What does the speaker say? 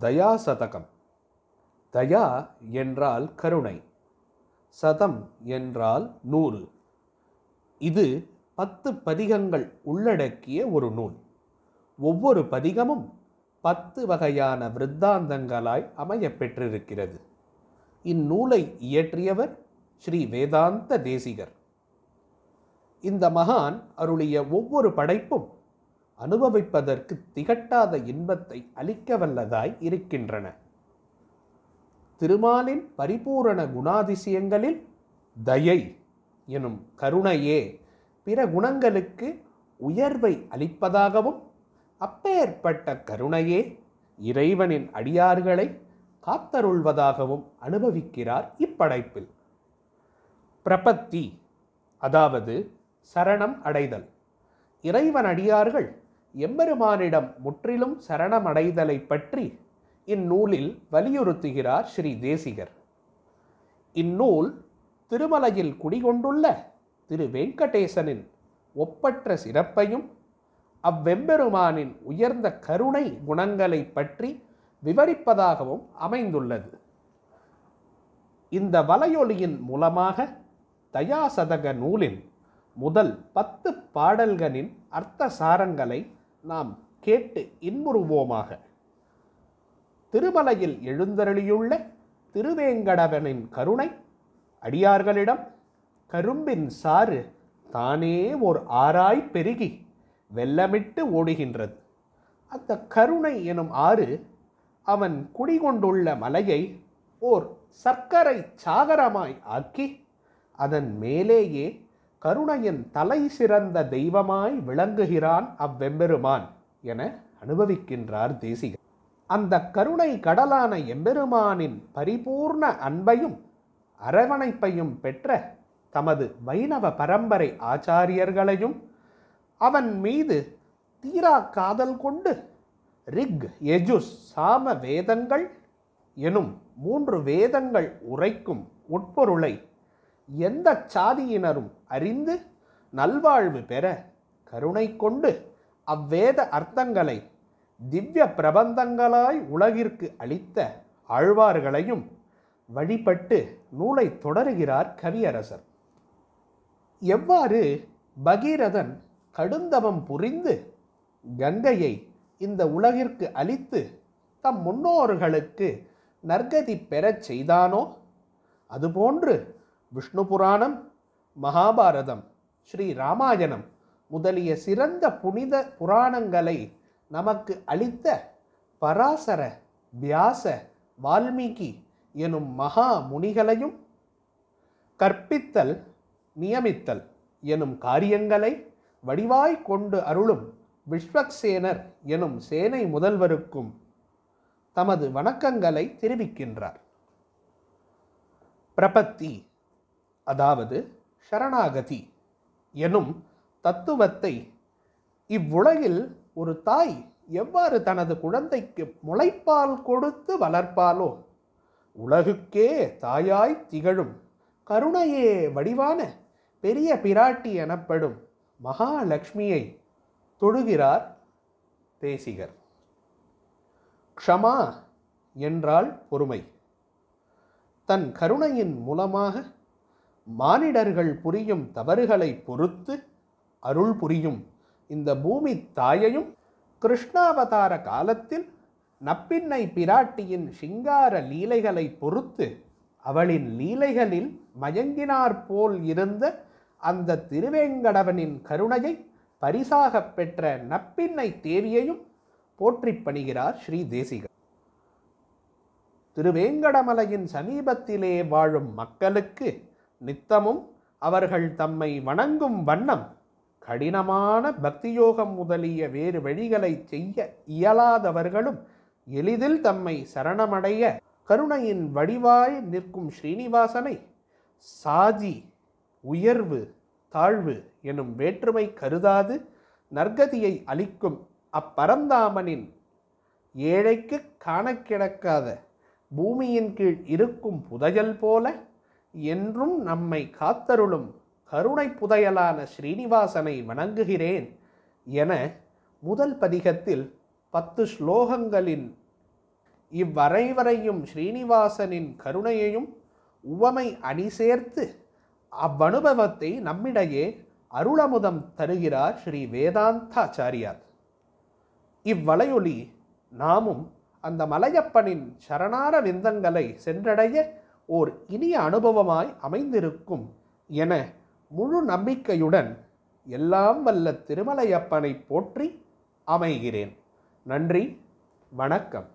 தயா சதகம் தயா என்றால் கருணை. சதம் என்றால் நூறு. இது பத்து பதிகங்கள் உள்ளடக்கிய ஒரு நூல். ஒவ்வொரு பதிகமும் பத்து வகையான விருத்தாந்தங்களாய் அமைய பெற்றிருக்கிறது. இந்நூலை இயற்றியவர் ஸ்ரீ வேதாந்த தேசிகர். இந்த மகான் அருளிய ஒவ்வொரு படைப்பும் அனுபவிப்பதற்கு திகட்டாத இன்பத்தை அளிக்க வல்லதாய் இருக்கின்றன. திருமாலின் பரிபூரண குணாதிசயங்களில் தயை எனும் கருணையே பிற குணங்களுக்கு உயர்வை அளிப்பதாகவும் அப்பேற்பட்ட கருணையே இறைவனின் அடியார்களை காத்தருள்வதாகவும் அனுபவிக்கிறார் இப்படைப்பில். பிரபத்தி அதாவது சரணம் அடைதல். இறைவன் அடியார்கள் எம்பெருமானிடம் முற்றிலும் சரணமடைதலை பற்றி இந்நூலில் வலியுறுத்துகிறார் ஸ்ரீ தேசிகர். இந்நூல் திருமலையில் குடிகொண்டுள்ள திரு வெங்கடேசனின் ஒப்பற்ற சிறப்பையும் அவ்வெம்பெருமானின் உயர்ந்த கருணை குணங்களை பற்றி விவரிப்பதாகவும் அமைந்துள்ளது. இந்த வலையொலியின் மூலமாக தயாசதக நூலின் முதல் பத்து பாடல்களின் அர்த்த சாரங்களை நாம் கேட்டு இன்புறுவோமாக. திருமலையில் எழுந்தருளியுள்ள திருவேங்கடவனின் கருணை அடியார்களிடம் கரும்பின் சாறு தானே ஓர் ஆறாய் பெருகி வெள்ளமிட்டு ஓடுகின்றது. அந்த கருணை எனும் ஆறு அவன் குடிகொண்டுள்ள மலையை ஓர் சர்க்கரை சாகரமாய் ஆக்கி அதன் மேலேயே கருணையின் தலை சிறந்த தெய்வமாய் விளங்குகிறான் அவ்வெம்பெருமான் என அனுபவிக்கின்றார் தேசிகர். அந்த கருணை கடலான எம்பெருமானின் பரிபூர்ண அன்பையும் அரவணைப்பையும் பெற்ற தமது வைணவ பரம்பரை ஆச்சாரியர்களையும் அவன் மீது தீரா காதல் கொண்டு ரிக் எஜுஸ் சாம வேதங்கள் எனும் மூன்று வேதங்கள் உரைக்கும் உட்பொருளை எந்த சாதியினரும் அறிந்து நல்வாழ்வு பெற கருணை கொண்டு அவ்வேத அர்த்தங்களை திவ்ய பிரபந்தங்களாய் உலகிற்கு அளித்த ஆழ்வார்களையும் வழிபட்டு நூலை தொடருகிறார் கவியரசர். எவ்வாறு பகீரதன் கடுந்தவம் புரிந்து கங்கையை இந்த உலகிற்கு அளித்து தம் முன்னோர்களுக்கு நற்கதி பெறச் செய்தானோ? அதுபோன்று விஷ்ணு புராணம் மகாபாரதம் ஸ்ரீ ராமாயணம் முதலிய சிறந்த புனித புராணங்களை நமக்கு அளித்த பராசர வியாச வால்மீகி எனும் மகா முனிகளையும் கற்பித்தல் நியமித்தல் எனும் காரியங்களை வடிவாய் கொண்டு அருளும் விஸ்வக்சேனர் எனும் சேனை முதல்வருக்கும் தமது வணக்கங்களை தெரிவிக்கின்றார். பிரபத்தி அதாவது சரணாகதி எனும் தத்துவத்தை இவ்வுலகில் ஒரு தாய் எவ்வாறு தனது குழந்தைக்கு முளைப்பால் கொடுத்து வளர்ப்பாலோ உலகுக்கே தாயாய் திகழும் கருணையே வடிவான பெரிய பிராட்டி எனப்படும் மகாலட்சுமியை தொழுகிறார் தேசிகர். க்ஷமா என்றால் பொறுமை. தன் கருணையின் மூலமாக மானிடர்கள் புரியும் தவறுகளை பொறுத்து அருள் புரியும். இந்த பூமி தாயையும் கிருஷ்ணாவதார காலத்தில் நப்பின்னை பிராட்டியின் சிங்கார லீலைகளை பொறுத்து அவளின் லீலைகளில் மயங்கினார் போல் இருந்த அந்த திருவேங்கடவனின் கருணையை பரிசாகப் பெற்ற நப்பின்னை தேவியையும் போற்றிப் பணிகிறார் ஸ்ரீ தேசிகர். திருவேங்கடமலையின் சமீபத்திலே வாழும் மக்களுக்கு நித்தமும் அவர்கள் தம்மை வணங்கும் வண்ணம் கடினமான பக்தியோகம் முதலிய வேறு வழிகளை செய்ய இயலாதவர்களும் எளிதில் தம்மை சரணமடைய கருணையின் வடிவாய் நிற்கும் ஸ்ரீனிவாசனை சாதி உயர்வு தாழ்வு எனும் வேற்றுமை கருதாது நற்கதியை அளிக்கும் அப்பரந்தாமனின் ஏழைக்கு காண கிடக்காத பூமியின் கீழ் இருக்கும் புதையல் போல என்றும் நம்மை காத்தருளும் கருணை புதையலான ஸ்ரீனிவாசனை வணங்குகிறேன் என முதல் பதிகத்தில் பத்து ஸ்லோகங்களின் இவ்வரைவரையும் ஸ்ரீனிவாசனின் கருணையையும் உவமை அணி சேர்த்து அவ்வனுபவத்தை நம்மிடையே அருளமுதம் தருகிறார் ஸ்ரீ வேதாந்தாச்சாரியார். இவ்வலையொலி நாமும் அந்த மலையப்பனின் சரணார விந்தங்களை சென்றடைய ஓர் இனிய அனுபவமாய் அமைந்திருக்கும் என முழு நம்பிக்கையுடன் எல்லாம் வல்ல திருமலையப்பனை போற்றி அமைகிறேன். நன்றி வணக்கம்.